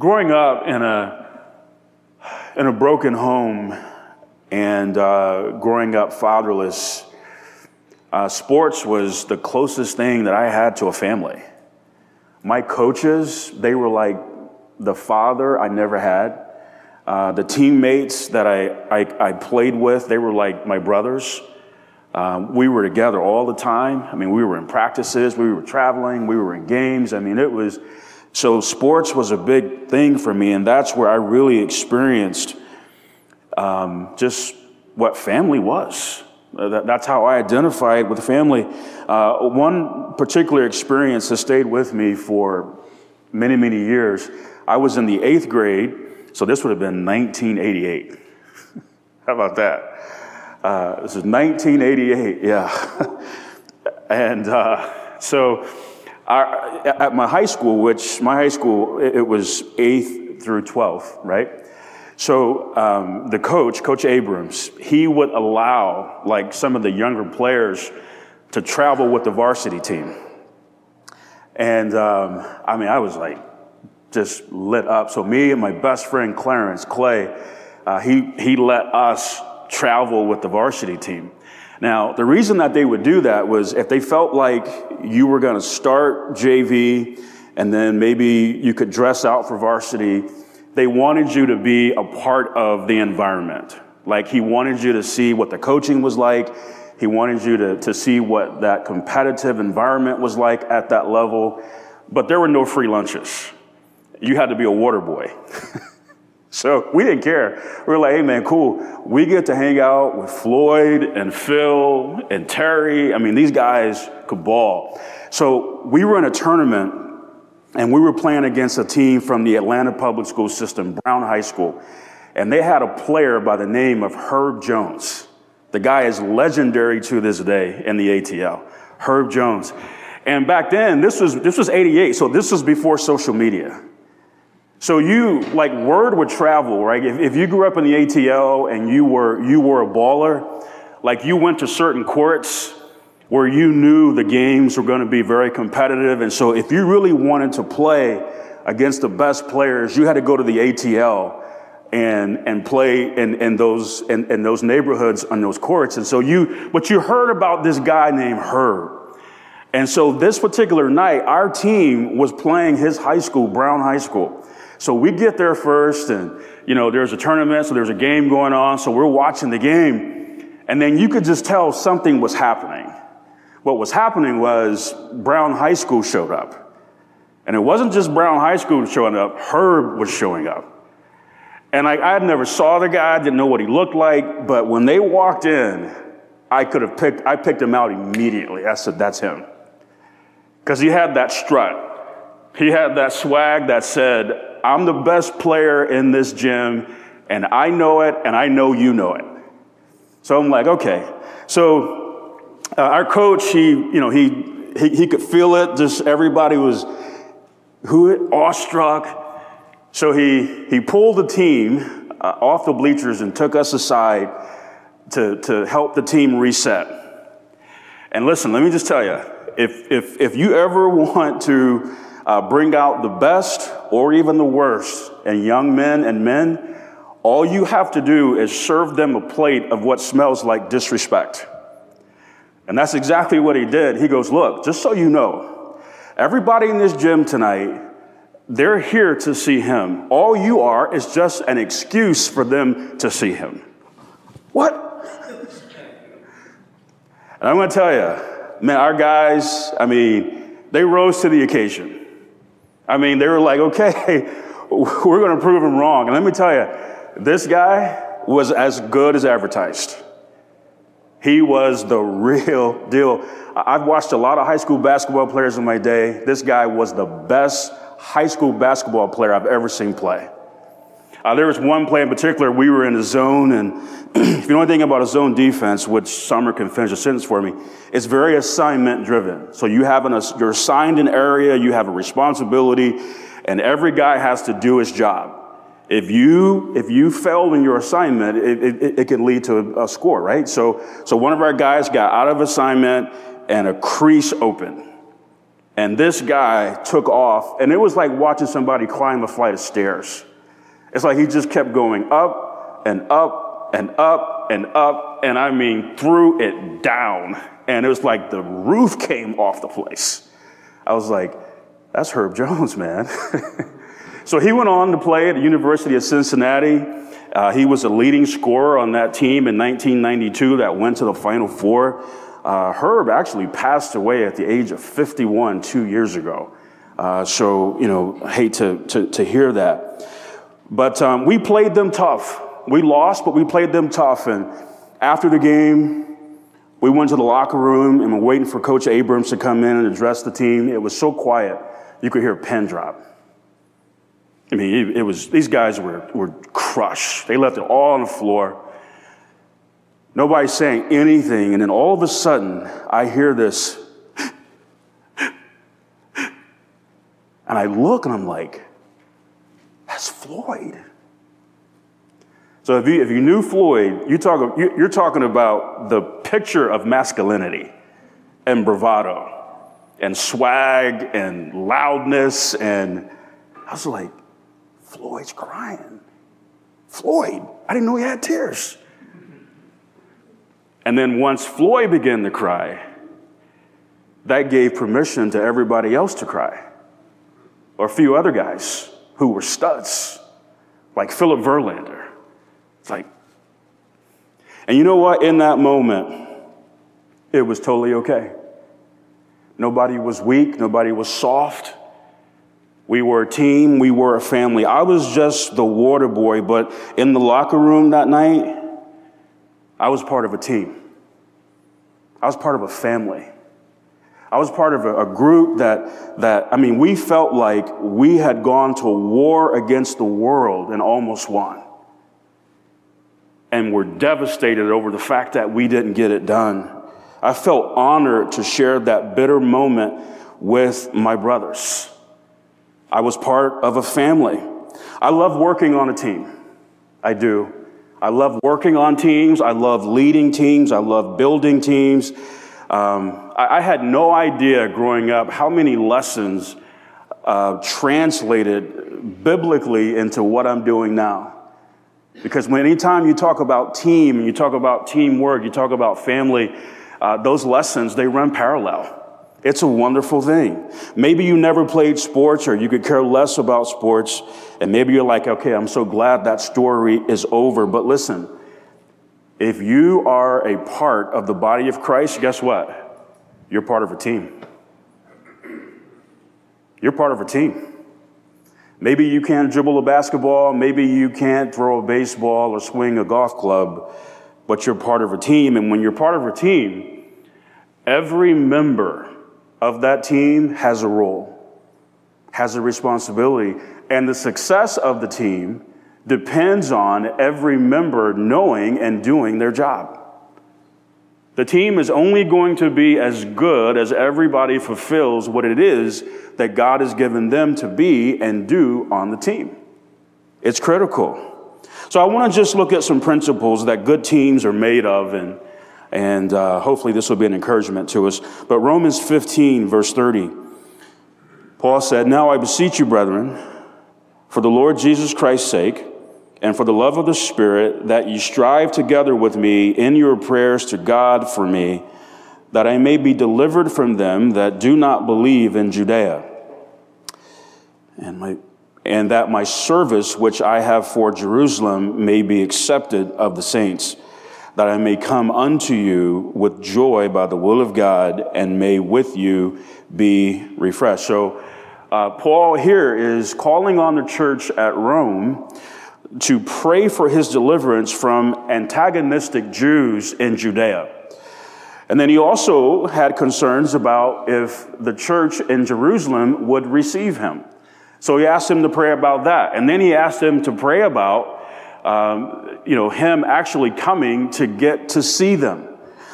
growing up in a in a broken home and uh, growing up fatherless, uh, sports was the closest thing that I had to a family. My coaches, they were like the father I never had. Uh, the teammates that I, I, I, played with, they were like my brothers. Um, we were together all the time. I mean, we were in practices, we were traveling, we were in games. I mean, it was so sports was a big thing for me, and that's where I really experienced um, just what family was. Uh, that, that's how I identified with family. Uh, one particular experience has stayed with me for many, many years. I was in the eighth grade, so this would have been 1988. how about that? Uh, this is 1988, yeah. and uh, so our, at my high school, which my high school, it was 8th through 12th, right? So um, the coach, Coach Abrams, he would allow like some of the younger players to travel with the varsity team. And um, I mean, I was like just lit up. So me and my best friend Clarence Clay, uh, he he let us travel with the varsity team. Now, the reason that they would do that was if they felt like you were going to start JV and then maybe you could dress out for varsity, they wanted you to be a part of the environment. Like he wanted you to see what the coaching was like. He wanted you to, to see what that competitive environment was like at that level. But there were no free lunches. You had to be a water boy. So we didn't care. We were like, hey man, cool. We get to hang out with Floyd and Phil and Terry. I mean, these guys could ball. So we were in a tournament and we were playing against a team from the Atlanta public school system, Brown High School. And they had a player by the name of Herb Jones. The guy is legendary to this day in the ATL. Herb Jones. And back then, this was, this was 88, so this was before social media. So you, like word would travel, right? If, if you grew up in the ATL and you were, you were a baller, like you went to certain courts where you knew the games were going to be very competitive. And so if you really wanted to play against the best players, you had to go to the ATL and, and play in, in those, in, in those neighborhoods on those courts. And so you, but you heard about this guy named Herb. And so this particular night, our team was playing his high school, Brown High School. So we get there first and, you know, there's a tournament, so there's a game going on. So we're watching the game. And then you could just tell something was happening. What was happening was Brown High School showed up. And it wasn't just Brown High School showing up, Herb was showing up. And I, I never saw the guy, didn't know what he looked like, but when they walked in, I could have picked, I picked him out immediately. I said, that's him. Because he had that strut. He had that swag that said, I'm the best player in this gym, and I know it, and I know you know it. So I'm like, okay. So uh, our coach, he, you know, he, he, he could feel it. Just everybody was who awestruck. So he, he pulled the team uh, off the bleachers and took us aside to, to help the team reset. And listen, let me just tell you, if, if, if you ever want to uh, bring out the best or even the worst in young men and men, all you have to do is serve them a plate of what smells like disrespect. And that's exactly what he did. He goes, Look, just so you know, everybody in this gym tonight, they're here to see him. All you are is just an excuse for them to see him. What? And I'm to tell you, man, our guys, I mean, they rose to the occasion. I mean, they were like, okay, we're going to prove him wrong. And let me tell you, this guy was as good as advertised. He was the real deal. I've watched a lot of high school basketball players in my day. This guy was the best high school basketball player I've ever seen play. Uh, there was one play in particular, we were in a zone, and if you know anything about a zone defense, which Summer can finish a sentence for me, it's very assignment driven. So you have an, you're assigned an area, you have a responsibility, and every guy has to do his job. If you, if you fail in your assignment, it, it, it can lead to a score, right? So, so one of our guys got out of assignment and a crease open. And this guy took off, and it was like watching somebody climb a flight of stairs. It's like he just kept going up and up and up and up, and I mean, threw it down. And it was like the roof came off the place. I was like, that's Herb Jones, man. so he went on to play at the University of Cincinnati. Uh, he was a leading scorer on that team in 1992 that went to the Final Four. Uh, Herb actually passed away at the age of 51 two years ago. Uh, so, you know, hate to, to, to hear that. But um, we played them tough. We lost, but we played them tough. And after the game, we went to the locker room and were waiting for Coach Abrams to come in and address the team. It was so quiet, you could hear a pin drop. I mean, it, was, these guys were, were crushed. They left it all on the floor. Nobody's saying anything. And then all of a sudden, I hear this. And I look and I'm like, that's Floyd. So if you, if you knew Floyd, you talk, you're talking about the picture of masculinity and bravado and swag and loudness. And I was like, Floyd's crying. Floyd, I didn't know he had tears. And then once Floyd began to cry, that gave permission to everybody else to cry, or a few other guys who were studs, like Philip Verlander. It's like, and you know what? In that moment, it was totally okay. Nobody was weak, nobody was soft. We were a team, we were a family. I was just the water boy, but in the locker room that night, I was part of a team. I was part of a family. I was part of a, a, group that, that, I mean, we felt like we had gone to war against the world and almost won. And were devastated over the fact that we didn't get it done. I felt honored to share that bitter moment with my brothers. I was part of a family. I love working on a team. I do. I love working on teams. I love leading teams. I love building teams. Um, I, I, had no idea growing up how many lessons uh, translated biblically into what I'm doing now. Because when anytime you talk about team, you talk about teamwork, you talk about family, uh, those lessons, they run parallel. It's a wonderful thing. Maybe you never played sports or you could care less about sports, and maybe you're like, okay, I'm so glad that story is over. But listen, if you are a part of the body of Christ, guess what? You're part of a team. You're part of a team. Maybe you can't dribble a basketball, maybe you can't throw a baseball or swing a golf club, but you're part of a team. And when you're part of a team, every member of that team has a role, has a responsibility, and the success of the team depends on every member knowing and doing their job. The team is only going to be as good as everybody fulfills what it is that God has given them to be and do on the team. It's critical. So I want to just look at some principles that good teams are made of and and uh, hopefully this will be an encouragement to us. But Romans 15, verse 30, Paul said, Now I beseech you, brethren, for the Lord Jesus Christ's sake, and for the love of the Spirit, that you strive together with me in your prayers to God for me, that I may be delivered from them that do not believe in Judea, and, my, and that my service which I have for Jerusalem may be accepted of the saints that I may come unto you with joy by the will of God and may with you be refreshed. So, uh, Paul here is calling on the church at Rome to pray for his deliverance from antagonistic Jews in Judea. And then he also had concerns about if the church in Jerusalem would receive him. So he asked him to pray about that. And then he asked him to pray about um, you know, him actually coming to get to see them.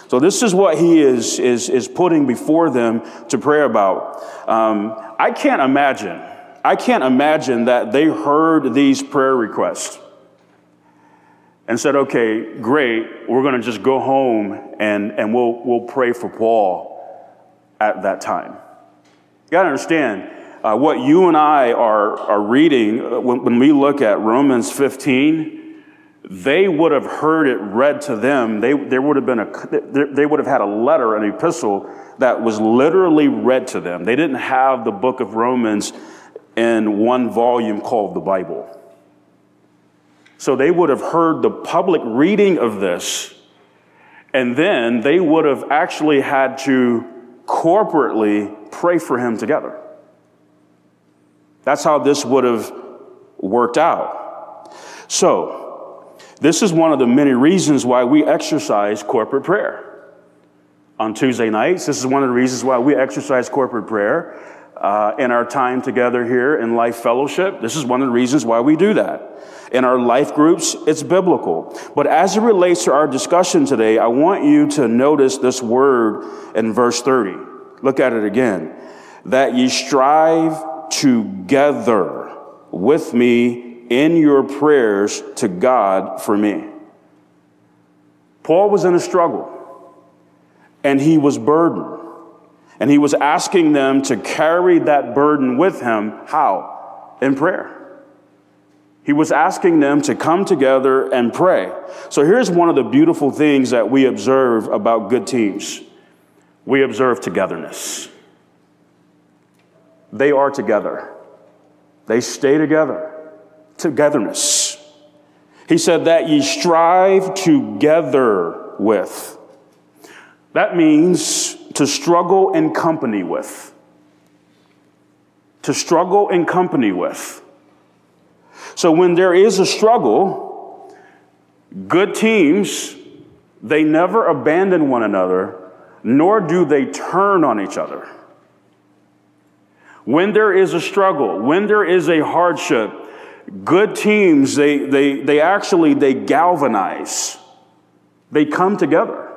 So this is what he is, is, is putting before them to pray about. Um, I can't imagine, I can't imagine that they heard these prayer requests and said, okay, great, we're going to just go home and, and we'll, we'll pray for Paul at that time. You got to understand uh, what you and I are, are reading uh, when, when we look at Romans 15 they would have heard it read to them. They, there would have been a, they would have had a letter, an epistle that was literally read to them. They didn't have the book of Romans in one volume called the Bible. So they would have heard the public reading of this, and then they would have actually had to corporately pray for him together. That's how this would have worked out. So, this is one of the many reasons why we exercise corporate prayer. On Tuesday nights, this is one of the reasons why we exercise corporate prayer uh, in our time together here in Life Fellowship. This is one of the reasons why we do that. In our life groups, it's biblical. But as it relates to our discussion today, I want you to notice this word in verse 30. Look at it again. That ye strive together with me in your prayers to God for me. Paul was in a struggle and he was burdened. And he was asking them to carry that burden with him. How? In prayer. He was asking them to come together and pray. So here's one of the beautiful things that we observe about good teams we observe togetherness. They are together, they stay together togetherness. He said that ye strive together with. That means to struggle in company with. To struggle in company with. So when there is a struggle, good teams, they never abandon one another, nor do they turn on each other. When there is a struggle, when there is a hardship, good teams, they, they, they actually, they galvanize. They come together.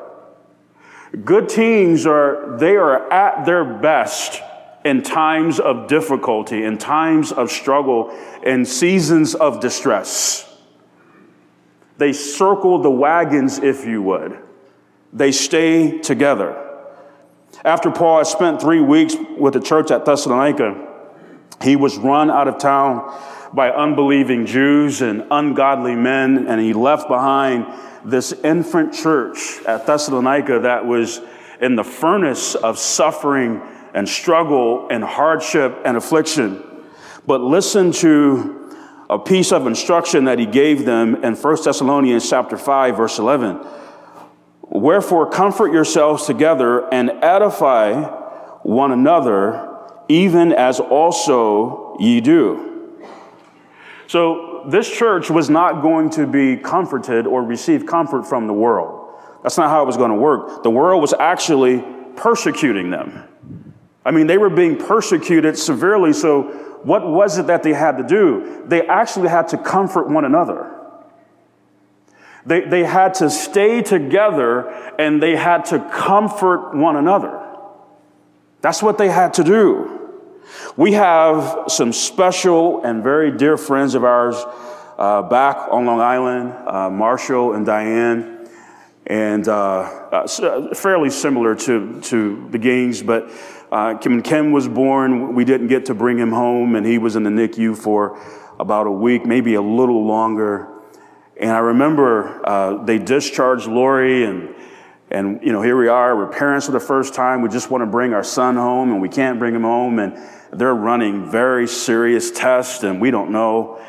Good teams are, they are at their best in times of difficulty, in times of struggle, in seasons of distress. They circle the wagons, if you would. They stay together. After Paul had spent three weeks with the church at Thessalonica, he was run out of town by unbelieving Jews and ungodly men, and he left behind this infant church at Thessalonica that was in the furnace of suffering and struggle and hardship and affliction. But listen to a piece of instruction that he gave them in 1 Thessalonians chapter 5 verse 11. Wherefore comfort yourselves together and edify one another even as also ye do. So this church was not going to be comforted or receive comfort from the world. That's not how it was going to work. The world was actually persecuting them. I mean, they were being persecuted severely, so what was it that they had to do? They actually had to comfort one another. They, they had to stay together and they had to comfort one another. That's what they had to do. We have some special and very dear friends of ours uh, back on Long Island, uh, Marshall and Diane, and uh, uh fairly similar to, to the Gaines, but uh, when Ken was born, we didn't get to bring him home, and he was in the NICU for about a week, maybe a little longer. And I remember uh, they discharged Lori, and and you know here we are, we're parents for the first time. We just want to bring our son home, and we can't bring him home, and they're running very serious tests, and we don't know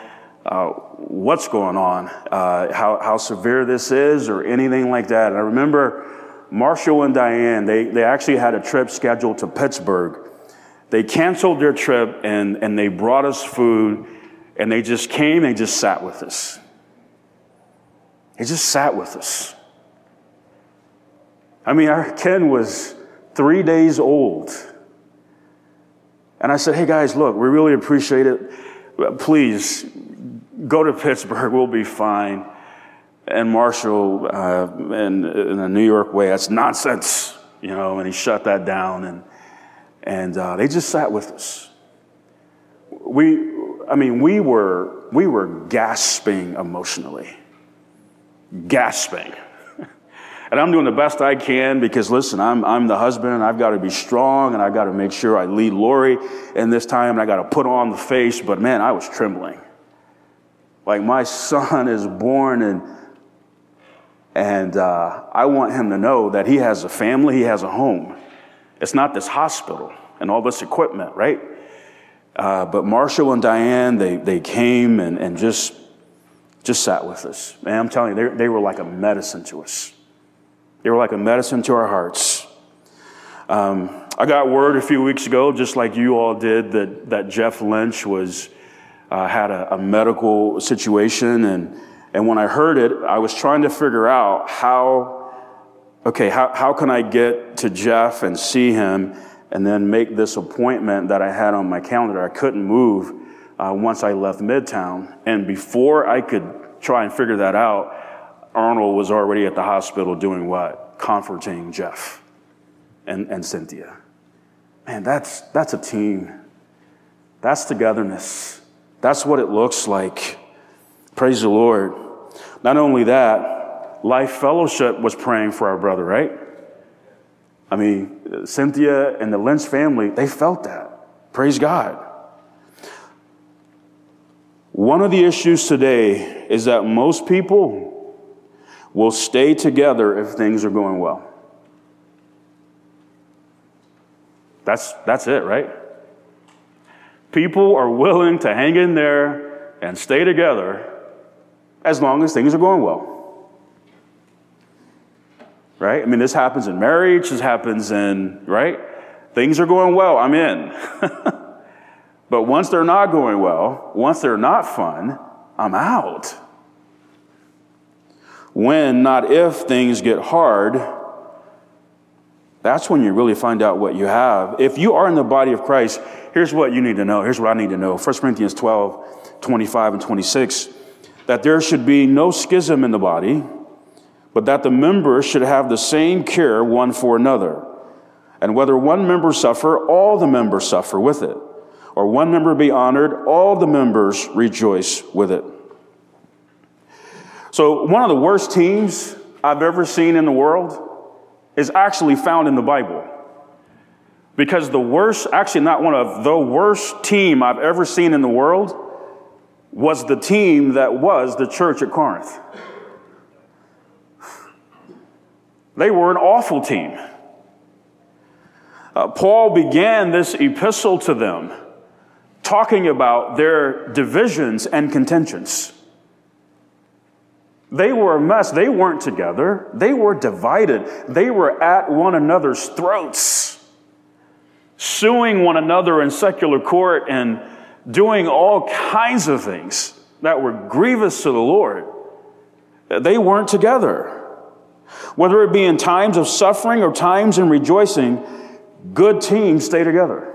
uh, what's going on, uh, how, how severe this is, or anything like that. And I remember Marshall and Diane, they, they actually had a trip scheduled to Pittsburgh. They canceled their trip and, and they brought us food, and they just came and just sat with us. They just sat with us. I mean, our Ken was three days old and I said, hey guys, look, we really appreciate it. Please go to Pittsburgh, we'll be fine. And Marshall, uh, in, in a New York way, that's nonsense, you know, and he shut that down. And, and uh, they just sat with us. We, I mean, we were, we were gasping emotionally, gasping. And I'm doing the best I can because, listen, I'm, I'm the husband and I've got to be strong and I've got to make sure I lead Lori in this time and I got to put on the face. But man, I was trembling. Like my son is born and and uh, I want him to know that he has a family, he has a home. It's not this hospital and all this equipment, right? Uh, but Marshall and Diane, they, they came and, and just, just sat with us. Man, I'm telling you, they, they were like a medicine to us. They were like a medicine to our hearts. Um, I got word a few weeks ago, just like you all did, that, that Jeff Lynch was, uh, had a, a medical situation and and when I heard it, I was trying to figure out how, okay, how, how can I get to Jeff and see him and then make this appointment that I had on my calendar? I couldn't move uh, once I left Midtown. And before I could try and figure that out, Arnold was already at the hospital doing what? Comforting Jeff and, and Cynthia. Man, that's, that's a team. That's togetherness. That's what it looks like. Praise the Lord. Not only that, Life Fellowship was praying for our brother, right? I mean, Cynthia and the Lynch family, they felt that. Praise God. One of the issues today is that most people will stay together if things are going well. That's, that's it, right? People are willing to hang in there and stay together as long as things are going well. Right? I mean, this happens in marriage, this happens in, right? Things are going well, I'm in. but once they're not going well, once they're not fun, I'm out. When, not if, things get hard, that's when you really find out what you have. If you are in the body of Christ, here's what you need to know. Here's what I need to know 1 Corinthians 12, 25, and 26 that there should be no schism in the body, but that the members should have the same care one for another. And whether one member suffer, all the members suffer with it. Or one member be honored, all the members rejoice with it. So, one of the worst teams I've ever seen in the world is actually found in the Bible. Because the worst, actually, not one of the worst team I've ever seen in the world was the team that was the church at Corinth. They were an awful team. Uh, Paul began this epistle to them talking about their divisions and contentions. They were a mess. They weren't together. They were divided. They were at one another's throats, suing one another in secular court and doing all kinds of things that were grievous to the Lord. They weren't together. Whether it be in times of suffering or times in rejoicing, good teams stay together.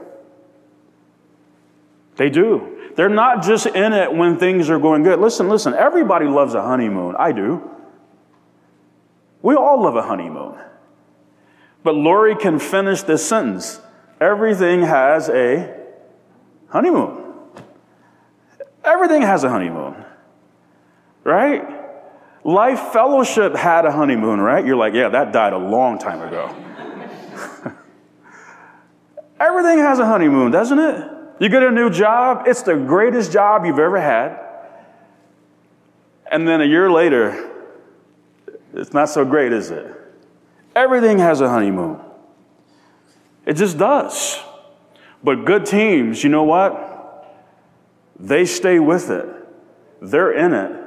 They do. They're not just in it when things are going good. Listen, listen, everybody loves a honeymoon. I do. We all love a honeymoon. But Lori can finish this sentence. Everything has a honeymoon. Everything has a honeymoon, right? Life Fellowship had a honeymoon, right? You're like, yeah, that died a long time ago. Everything has a honeymoon, doesn't it? You get a new job, it's the greatest job you've ever had. And then a year later, it's not so great, is it? Everything has a honeymoon. It just does. But good teams, you know what? They stay with it. They're in it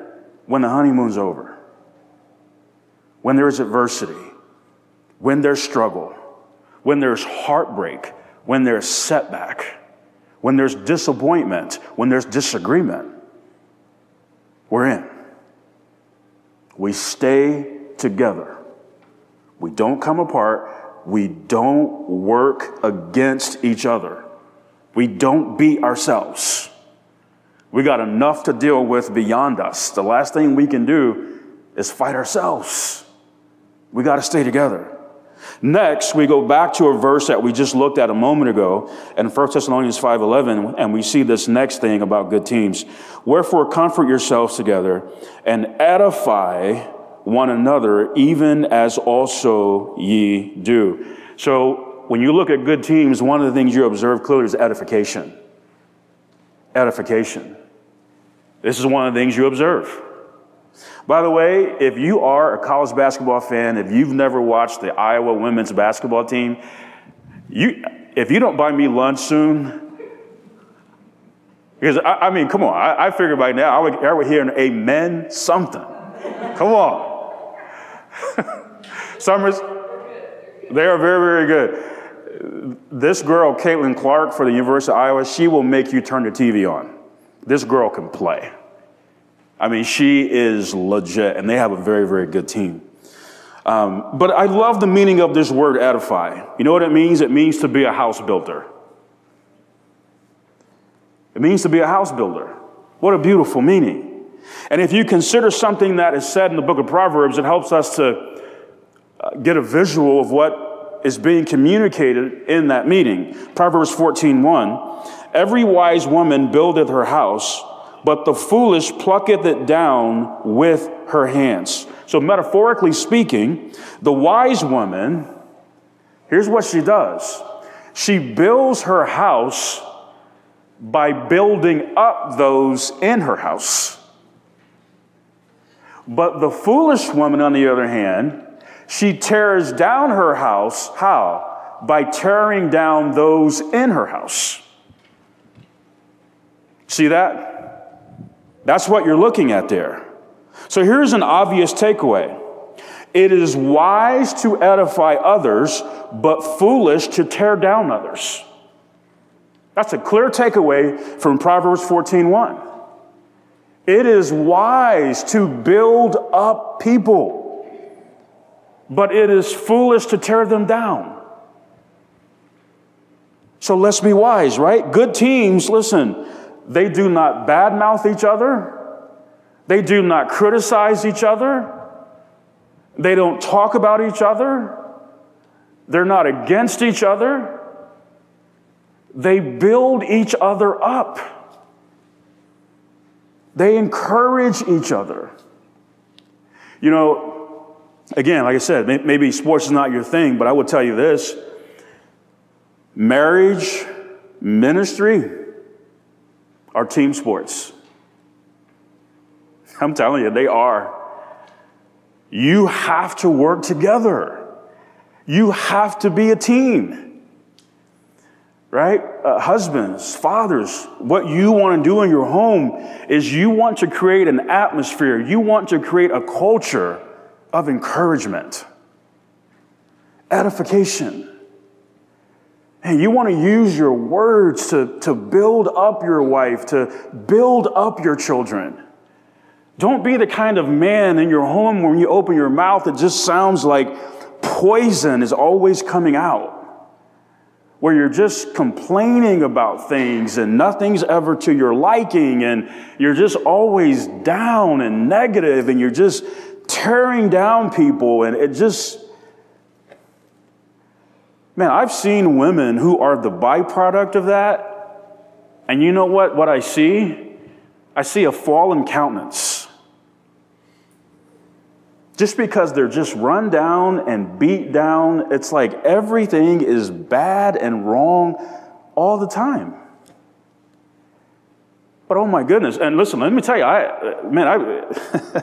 when the honeymoon's over, when there's adversity, when there's struggle, when there's heartbreak, when there's setback, when there's disappointment, when there's disagreement. We're in. We stay together. We don't come apart. We don't work against each other. We don't beat ourselves. We got enough to deal with beyond us. The last thing we can do is fight ourselves. We got to stay together. Next, we go back to a verse that we just looked at a moment ago in 1 Thessalonians 5:11 and we see this next thing about good teams. Wherefore comfort yourselves together and edify one another, even as also ye do. So when you look at good teams, one of the things you observe clearly is edification. Edification. This is one of the things you observe. By the way, if you are a college basketball fan, if you've never watched the Iowa women's basketball team, you, if you don't buy me lunch soon, because I, I mean, come on, I, I figure by now I would, I would hear an amen something. Come on. Summers, they are very, very good. This girl, Caitlin Clark for the University of Iowa, she will make you turn the TV on. This girl can play. I mean, she is legit, and they have a very, very good team. Um, but I love the meaning of this word edify. You know what it means? It means to be a house builder. It means to be a house builder. What a beautiful meaning. And if you consider something that is said in the book of Proverbs, it helps us to uh, get a visual of what is being communicated in that meeting. Proverbs 14:1, every wise woman buildeth her house, but the foolish plucketh it down with her hands. So, metaphorically speaking, the wise woman, here's what she does she builds her house by building up those in her house. But the foolish woman, on the other hand, she tears down her house. How? By tearing down those in her house. See that? That's what you're looking at there. So here's an obvious takeaway it is wise to edify others, but foolish to tear down others. That's a clear takeaway from Proverbs 14:1. It is wise to build up people, but it is foolish to tear them down. So let's be wise, right? Good teams, listen, they do not badmouth each other. They do not criticize each other. They don't talk about each other. They're not against each other. They build each other up. They encourage each other. You know, again, like I said, maybe sports is not your thing, but I will tell you this marriage, ministry, are team sports. I'm telling you, they are. You have to work together. You have to be a team. Right? Uh, husbands, fathers, what you want to do in your home is you want to create an atmosphere, you want to create a culture of encouragement, edification. And you want to use your words to, to build up your wife, to build up your children. Don't be the kind of man in your home where when you open your mouth, it just sounds like poison is always coming out. Where you're just complaining about things and nothing's ever to your liking, and you're just always down and negative, and you're just tearing down people, and it just, Man, I've seen women who are the byproduct of that. And you know what? What I see? I see a fallen countenance. Just because they're just run down and beat down, it's like everything is bad and wrong all the time. But oh my goodness, and listen, let me tell you, I, man, I.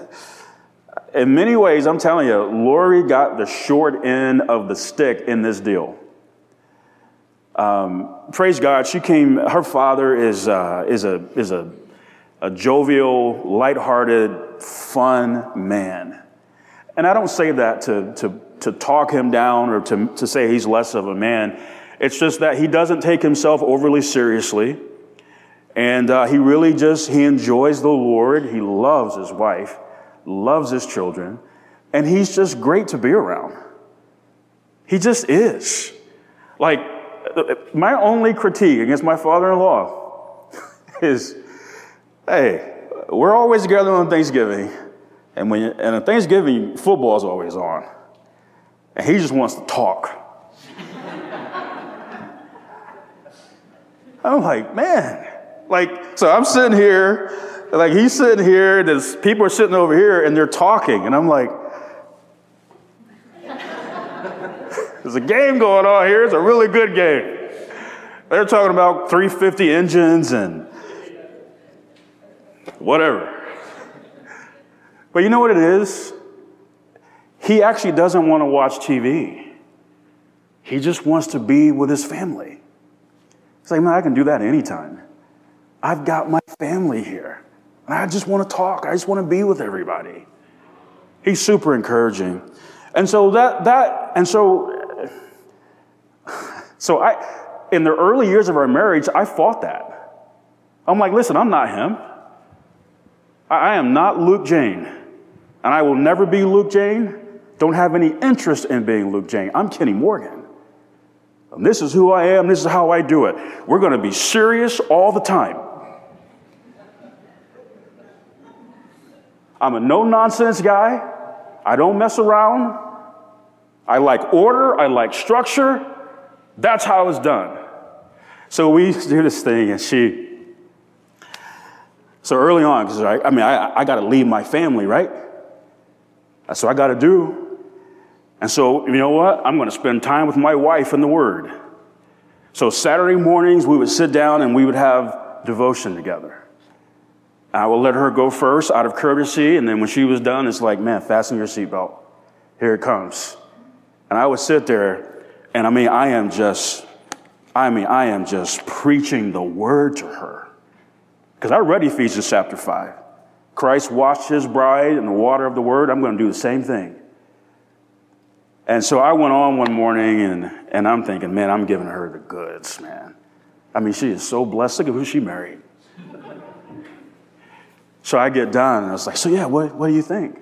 in many ways, I'm telling you, Lori got the short end of the stick in this deal. Um, praise God, she came, her father is, uh, is, a, is a, a jovial, lighthearted, fun man. And I don't say that to, to, to talk him down or to, to say he's less of a man. It's just that he doesn't take himself overly seriously. And uh, he really just, he enjoys the Lord. He loves his wife, loves his children. And he's just great to be around. He just is. Like, my only critique against my father in law is hey, we're always together on Thanksgiving. And when and on Thanksgiving, football is always on. And he just wants to talk. I'm like, man, like, so I'm sitting here, like he's sitting here, there's people are sitting over here and they're talking. And I'm like, There's a game going on here. It's a really good game. They're talking about 350 engines and whatever. But you know what it is? He actually doesn't want to watch TV. He just wants to be with his family. He's like, man, I can do that anytime. I've got my family here. And I just want to talk. I just want to be with everybody. He's super encouraging. And so that that and so so I in the early years of our marriage, I fought that. I'm like, listen, I'm not him. I am not Luke Jane. And I will never be Luke Jane. Don't have any interest in being Luke Jane. I'm Kenny Morgan. And this is who I am. This is how I do it. We're going to be serious all the time. I'm a no nonsense guy. I don't mess around. I like order. I like structure. That's how it's done. So we used to do this thing, and she, so early on, because I, I, mean, I, I got to leave my family, right? That's what I got to do. And so, you know what? I'm going to spend time with my wife in the Word. So Saturday mornings, we would sit down and we would have devotion together. I would let her go first out of courtesy, and then when she was done, it's like, man, fasten your seatbelt. Here it comes. And I would sit there, and I mean, I am just, I mean, I am just preaching the word to her. Because I read Ephesians chapter 5. Christ washed his bride in the water of the word. I'm going to do the same thing. And so I went on one morning and, and I'm thinking, man, I'm giving her the goods, man. I mean, she is so blessed. Look at who she married. so I get done and I was like, so yeah, what, what do you think?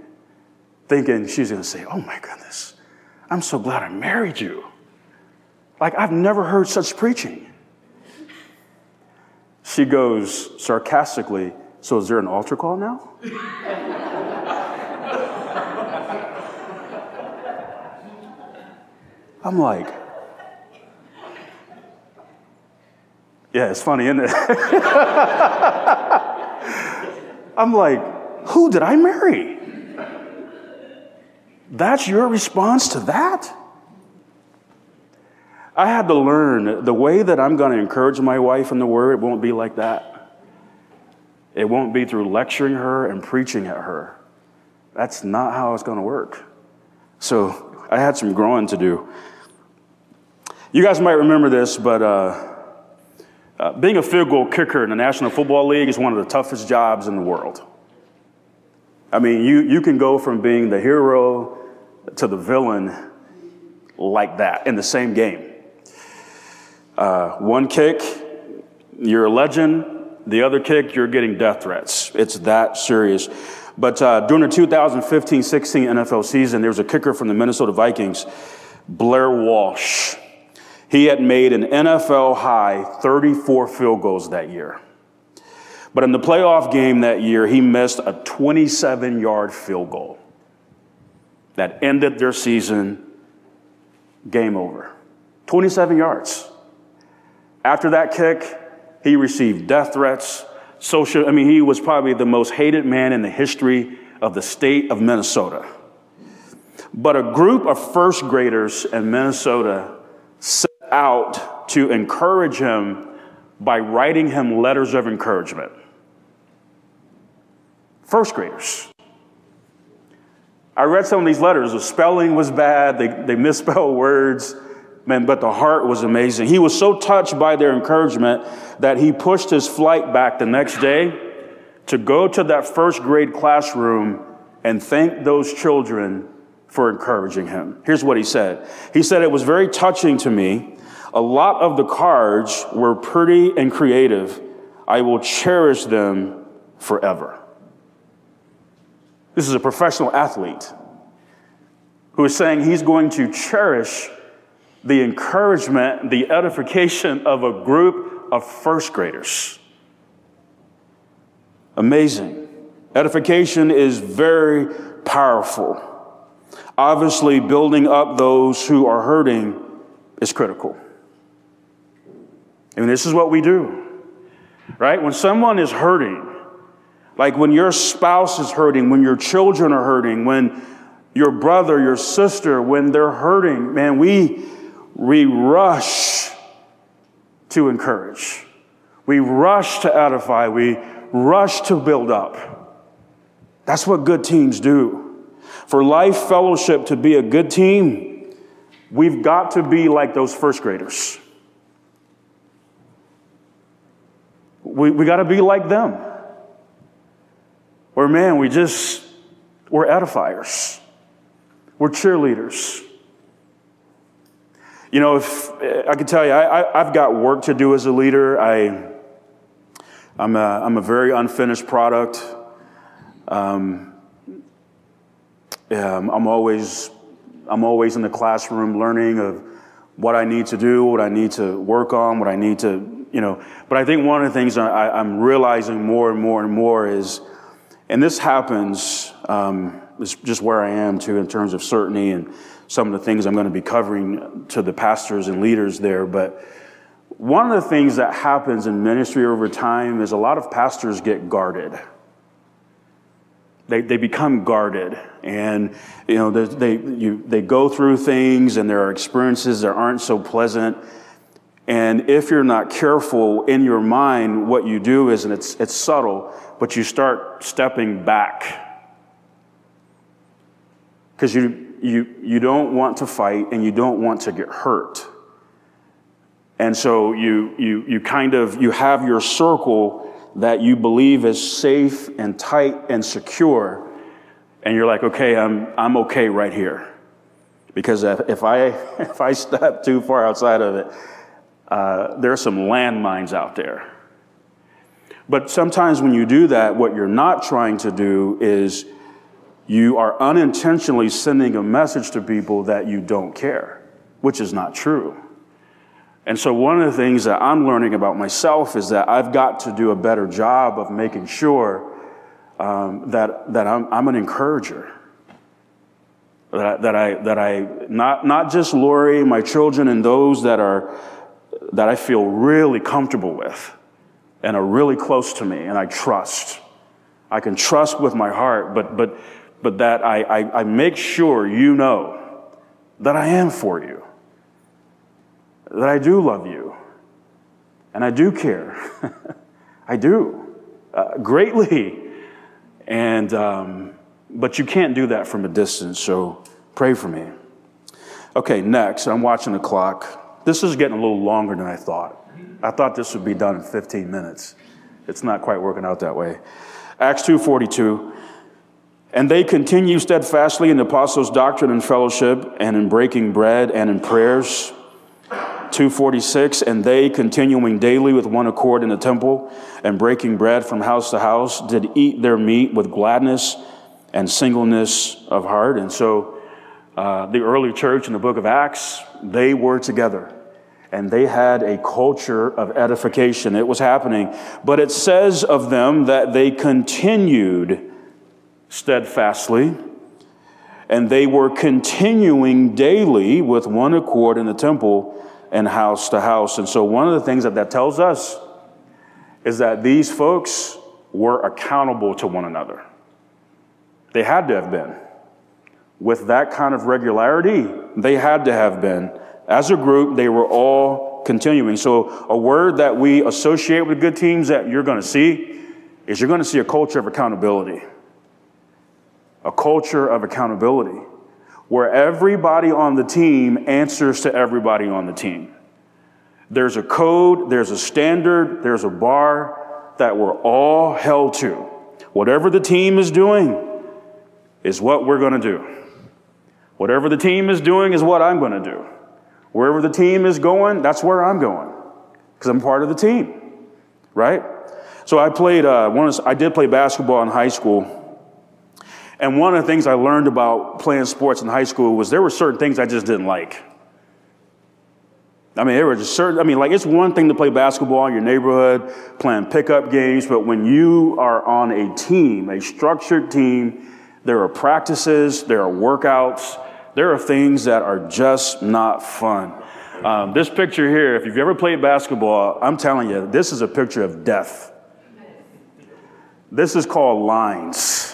Thinking she's going to say, oh my goodness, I'm so glad I married you. Like, I've never heard such preaching. She goes sarcastically, So is there an altar call now? I'm like, Yeah, it's funny, isn't it? I'm like, Who did I marry? That's your response to that? I had to learn the way that I'm going to encourage my wife in the word, won't be like that. It won't be through lecturing her and preaching at her. That's not how it's going to work. So I had some growing to do. You guys might remember this, but uh, uh, being a field goal kicker in the National Football League is one of the toughest jobs in the world. I mean, you, you can go from being the hero to the villain like that in the same game. Uh, one kick, you're a legend. The other kick, you're getting death threats. It's that serious. But uh, during the 2015 16 NFL season, there was a kicker from the Minnesota Vikings, Blair Walsh. He had made an NFL high 34 field goals that year. But in the playoff game that year, he missed a 27 yard field goal that ended their season. Game over. 27 yards. After that kick, he received death threats. Social, I mean, he was probably the most hated man in the history of the state of Minnesota. But a group of first graders in Minnesota set out to encourage him by writing him letters of encouragement. First graders. I read some of these letters. The spelling was bad, they, they misspelled words. Man, but the heart was amazing. He was so touched by their encouragement that he pushed his flight back the next day to go to that first grade classroom and thank those children for encouraging him. Here's what he said. He said, It was very touching to me. A lot of the cards were pretty and creative. I will cherish them forever. This is a professional athlete who is saying he's going to cherish the encouragement, the edification of a group of first graders. Amazing. Edification is very powerful. Obviously, building up those who are hurting is critical. And this is what we do, right? When someone is hurting, like when your spouse is hurting, when your children are hurting, when your brother, your sister, when they're hurting, man, we we rush to encourage. We rush to edify. We rush to build up. That's what good teams do. For Life Fellowship to be a good team, we've got to be like those first graders. We, we got to be like them. Or, man, we just, we're edifiers, we're cheerleaders. You know, if I can tell you, I, have got work to do as a leader. I, I'm, a, I'm a very unfinished product. Um, I'm always, I'm always in the classroom learning of what I need to do, what I need to work on, what I need to, you know. But I think one of the things I, I'm realizing more and more and more is, and this happens, um, it's just where I am too in terms of certainty and some of the things I'm going to be covering to the pastors and leaders there. But one of the things that happens in ministry over time is a lot of pastors get guarded. They, they become guarded and you know they, you, they go through things and there are experiences that aren't so pleasant and if you're not careful in your mind what you do is and it's, it's subtle but you start stepping back because you, you, you don't want to fight and you don't want to get hurt and so you, you, you kind of you have your circle that you believe is safe and tight and secure. And you're like, okay, I'm, I'm okay right here. Because if, I, if I step too far outside of it, uh, there are some landmines out there. But sometimes when you do that, what you're not trying to do is you are unintentionally sending a message to people that you don't care, which is not true. And so, one of the things that I'm learning about myself is that I've got to do a better job of making sure um, that, that I'm, I'm, an encourager. That I, that I, that I not, not just Lori, my children, and those that, are, that I feel really comfortable with and are really close to me and I trust. I can trust with my heart, but, but, but that I, I, I make sure you know that I am for you that I do love you and I do care. I do uh, greatly. And, um, but you can't do that from a distance, so pray for me. Okay, next, I'm watching the clock. This is getting a little longer than I thought. I thought this would be done in 15 minutes. It's not quite working out that way. Acts 2:42 and they continue steadfastly in the apostles' doctrine and fellowship, and in breaking bread and in prayers. 246 and they continuing daily with one accord in the temple and breaking bread from house to house did eat their meat with gladness and singleness of heart. And so uh, the early church in the book of acts they were together and they had a culture of edification. It was happening. But it says of them that they continued steadfastly and they were continuing daily with one accord in the temple and house to house. And so, one of the things that that tells us is that these folks were accountable to one another. They had to have been. With that kind of regularity, they had to have been. As a group, they were all continuing. So, a word that we associate with good teams that you're going to see is you're going to see a culture of accountability. A culture of accountability where everybody on the team answers to everybody on the team. There's a code, there's a standard, there's a bar that we're all held to. Whatever the team is doing is what we're going to do. Whatever the team is doing is what I'm going to do. Wherever the team is going, that's where I'm going because I'm part of the team, right? So I played, uh, one of, I did play basketball in high school. And one of the things I learned about playing sports in high school was there were certain things I just didn't like. I mean, there were just certain, I mean, like it's one thing to play basketball in your neighborhood, playing pickup games, but when you are on a team, a structured team, there are practices, there are workouts, there are things that are just not fun. Um, this picture here, if you've ever played basketball, I'm telling you, this is a picture of death. This is called lines.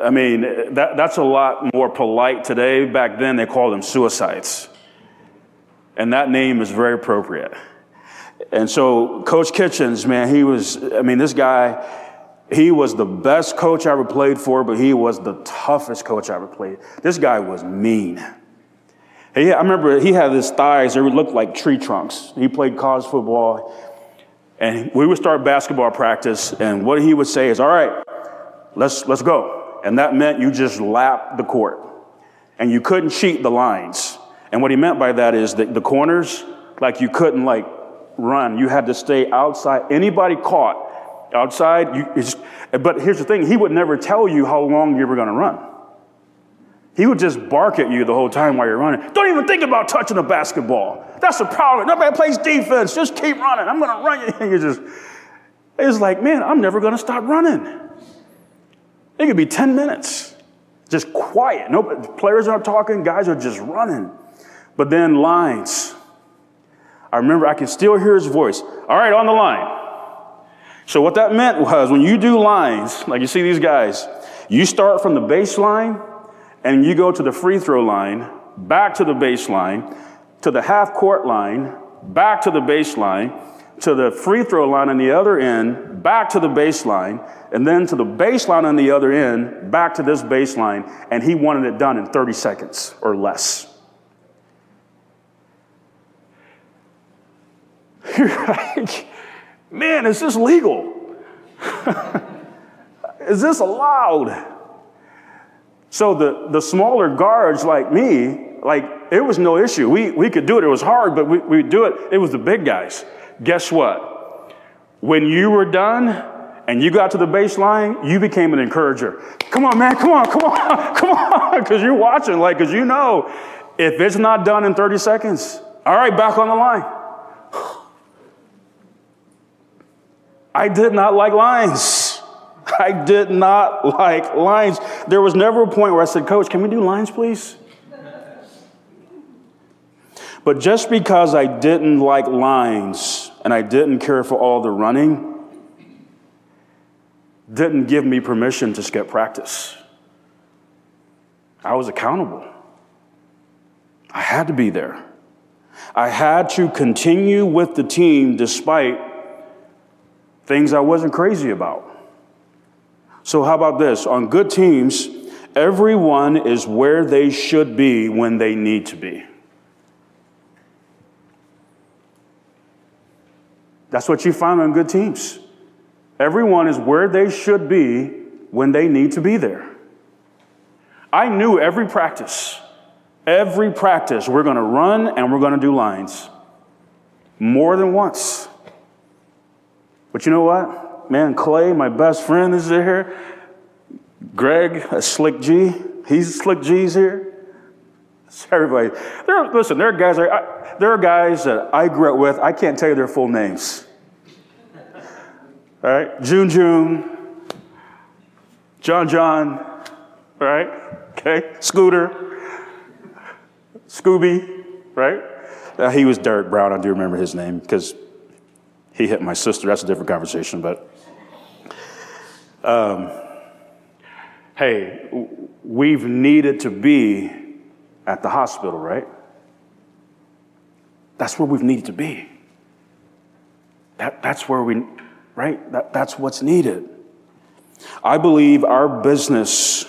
I mean, that, that's a lot more polite today. Back then, they called them suicides. And that name is very appropriate. And so, Coach Kitchens, man, he was, I mean, this guy, he was the best coach I ever played for, but he was the toughest coach I ever played. This guy was mean. He, I remember he had his thighs, they looked like tree trunks. He played college football. And we would start basketball practice, and what he would say is, All right, let's, let's go and that meant you just lapped the court. And you couldn't cheat the lines. And what he meant by that is that the corners, like you couldn't like run. You had to stay outside. Anybody caught outside, you, but here's the thing, he would never tell you how long you were to run. He would just bark at you the whole time while you're running. Don't even think about touching a basketball. That's the problem. Nobody plays defense. Just keep running. I'm to run you. And you just, it's like, man, I'm never to stop running. It could be 10 minutes, just quiet. No, players aren't talking, guys are just running. But then lines. I remember I can still hear his voice. All right, on the line. So what that meant was when you do lines, like you see these guys, you start from the baseline and you go to the free throw line, back to the baseline, to the half court line, back to the baseline, to the free throw line on the other end, back to the baseline, and then to the baseline on the other end, back to this baseline, and he wanted it done in 30 seconds or less. You're like, man, is this legal? is this allowed? So the, the smaller guards like me, like it was no issue. We, we could do it. It was hard, but we, we do it. It was the big guys guess what? When you were done and you got to the baseline, you became an encourager. Come on, man, come on, come on, come on, because you're watching, like, because you know if it's not done in 30 seconds, all right, back on the line. I did not like lines. I did not like lines. There was never a point where I said, Coach, can we do lines, please? But just because I didn't like lines and I didn't care for all the running, didn't give me permission to skip practice. I was accountable. I had to be there. I had to continue with the team despite things I wasn't crazy about. So, how about this? On good teams, everyone is where they should be when they need to be. That's what you find on good teams. Everyone is where they should be when they need to be there. I knew every practice, every practice, we're going to run and we're going to do lines more than once. But you know what? Man, Clay, my best friend, is here. Greg, a Slick G, he's Slick G's here. everybody. There, listen, there are guys. I, there are guys that I grew up with. I can't tell you their full names. All right, June June, John John, all right, okay, Scooter, Scooby, right? Uh, he was Derek Brown. I do remember his name because he hit my sister. That's a different conversation, but. Um, hey, we've needed to be at the hospital, right? That's where we've needed to be. That, that's where we, right? That, that's what's needed. I believe our business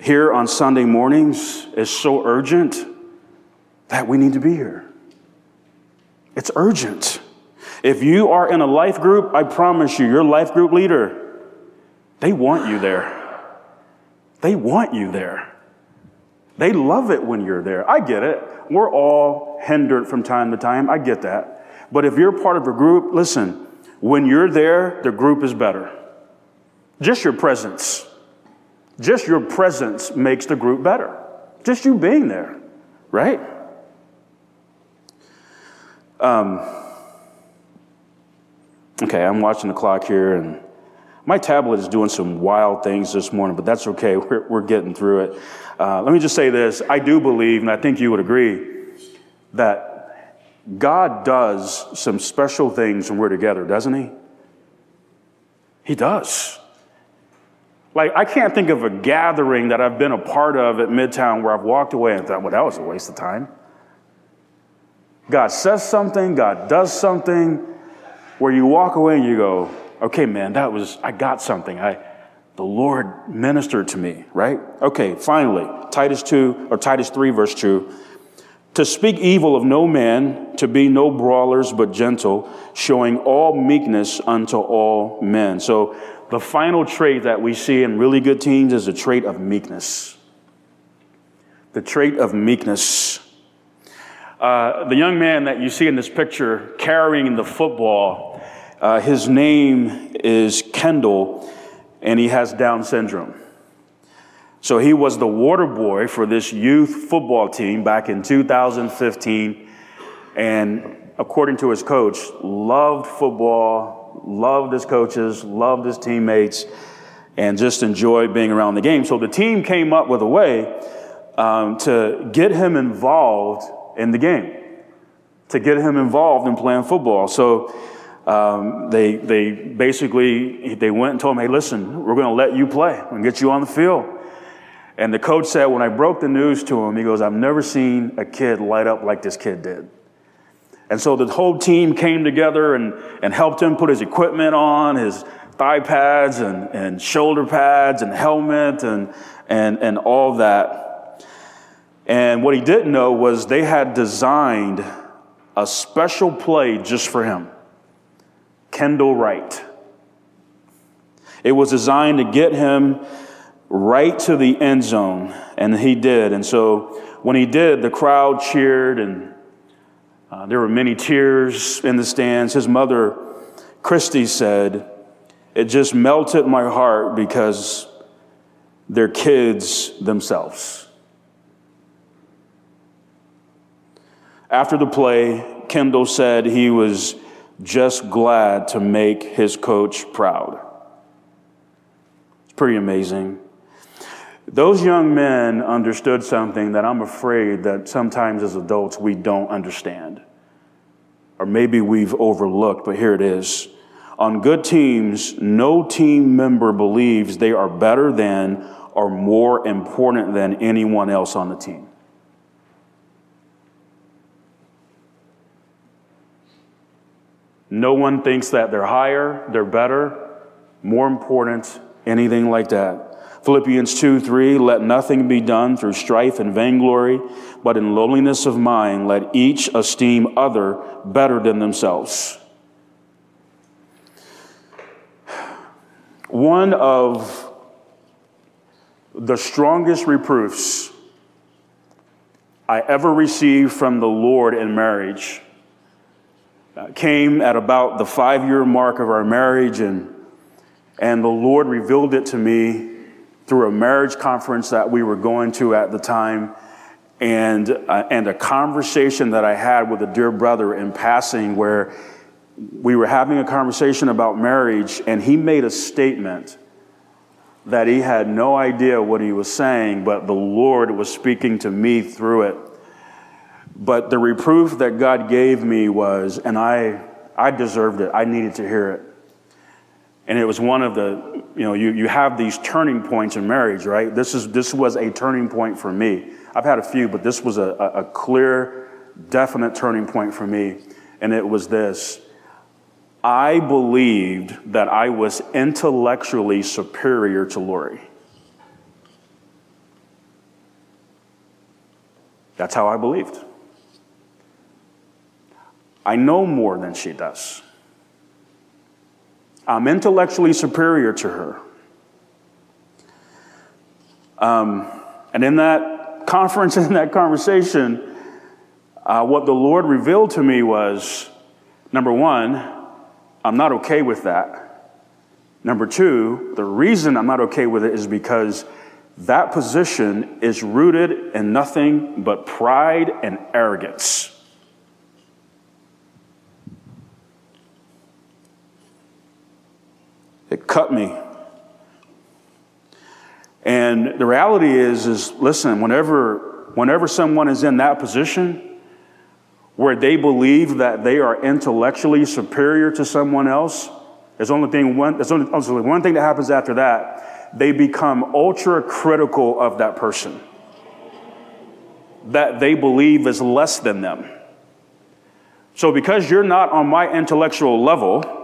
here on Sunday mornings is so urgent that we need to be here. It's urgent. If you are in a life group, I promise you, your life group leader, they want you there. They want you there. They love it when you're there. I get it. We're all hindered from time to time. I get that. But if you're part of a group, listen, when you're there, the group is better. Just your presence. Just your presence makes the group better. Just you being there, right? Um, okay, I'm watching the clock here, and my tablet is doing some wild things this morning, but that's okay. We're, we're getting through it. Uh, let me just say this I do believe, and I think you would agree, that God does some special things when we're together, doesn't He? He does. Like, I can't think of a gathering that I've been a part of at Midtown where I've walked away and thought, well, that was a waste of time. God says something, God does something, where you walk away and you go, okay, man, that was, I got something. I, the Lord ministered to me, right? Okay, finally, Titus 2 or Titus 3, verse 2. To speak evil of no man, to be no brawlers, but gentle, showing all meekness unto all men. So, the final trait that we see in really good teams is a trait of meekness. The trait of meekness. Uh, the young man that you see in this picture carrying the football, uh, his name is Kendall, and he has Down syndrome. So he was the water boy for this youth football team back in 2015. And according to his coach, loved football, loved his coaches, loved his teammates, and just enjoyed being around the game. So the team came up with a way um, to get him involved in the game, to get him involved in playing football. So um, they, they basically they went and told him, hey, listen, we're going to let you play. To get you on the field. And the coach said, when I broke the news to him, he goes, I've never seen a kid light up like this kid did. And so the whole team came together and, and helped him put his equipment on, his thigh pads and, and shoulder pads and helmet and, and, and all that. And what he didn't know was they had designed a special play just for him Kendall Wright. It was designed to get him right to the end zone, and he did. And so when he did, the crowd cheered, and uh, there were many tears in the stands. His mother, Christy, said, It just melted my heart because they're kids themselves. After the play, Kendall said he was just glad to make his coach proud. It's pretty amazing. Those young men understood something that I'm afraid that sometimes as adults we don't understand. Or maybe we've overlooked, but here it is. On good teams, no team member believes they are better than or more important than anyone else on the team. No one thinks that they're higher, they're better, more important, anything like that. Philippians 2 3, let nothing be done through strife and vainglory, but in lowliness of mind, let each esteem other better than themselves. One of the strongest reproofs I ever received from the Lord in marriage came at about the five year mark of our marriage, and, and the Lord revealed it to me through a marriage conference that we were going to at the time and, uh, and a conversation that I had with a dear brother in passing where we were having a conversation about marriage and he made a statement that he had no idea what he was saying, but the Lord was speaking to me through it. But the reproof that God gave me was, and I, I deserved it, I needed to hear it. And it was one of the, you know, you, you have these turning points in marriage, right? This, is, this was a turning point for me. I've had a few, but this was a, a clear, definite turning point for me. And it was this I believed that I was intellectually superior to Lori. That's how I believed. I know more than she does. I'm intellectually superior to her. Um, and in that conference, in that conversation, uh, what the Lord revealed to me was number one, I'm not okay with that. Number two, the reason I'm not okay with it is because that position is rooted in nothing but pride and arrogance. It cut me. And the reality is, is listen, whenever, whenever someone is in that position where they believe that they are intellectually superior to someone else, there's only, thing one, there's only, only one thing that happens after that. they become ultra critical of that person that they believe is less than them. So, because you're not on my intellectual level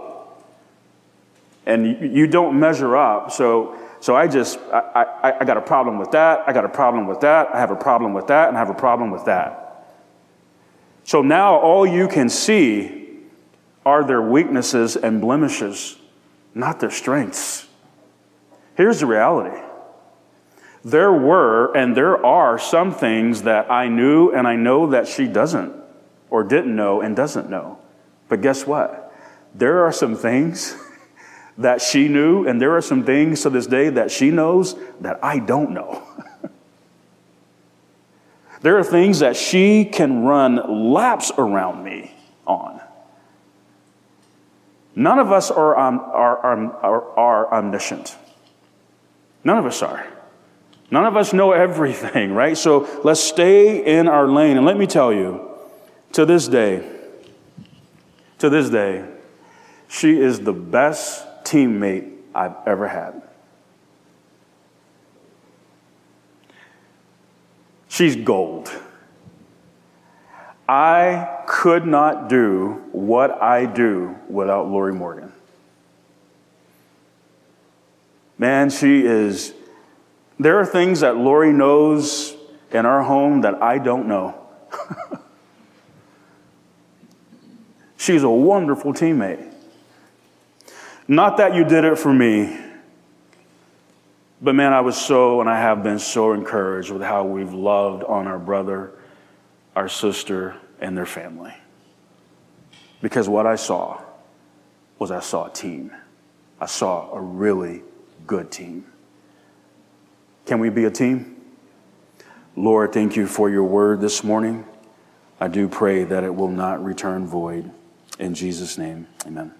and you don't measure up, so, so I just, I, I, I got a problem with that, I got a problem with that, I have a problem with that, and I have a problem with that. So now all you can see are their weaknesses and blemishes, not their strengths. Here's the reality there were and there are some things that I knew and I know that she doesn't or didn't know and doesn't know. But guess what? There are some things that she knew, and there are some things to this day that she knows that I don't know. there are things that she can run laps around me on. None of us are, um, are, are, are omniscient. None of us are. None of us know everything, right? So let's stay in our lane. And let me tell you, to this day, to this day, she is the best teammate I've ever had. She's gold. I could not do what I do without Lori Morgan. Man, she is. There are things that Lori knows in our home that I don't know. She's a wonderful teammate. Not that you did it for me, but man, I was so and I have been so encouraged with how we've loved on our brother, our sister, and their family. Because what I saw was I saw a team. I saw a really good team. Can we be a team? Lord, thank you for your word this morning. I do pray that it will not return void. In Jesus' name, amen.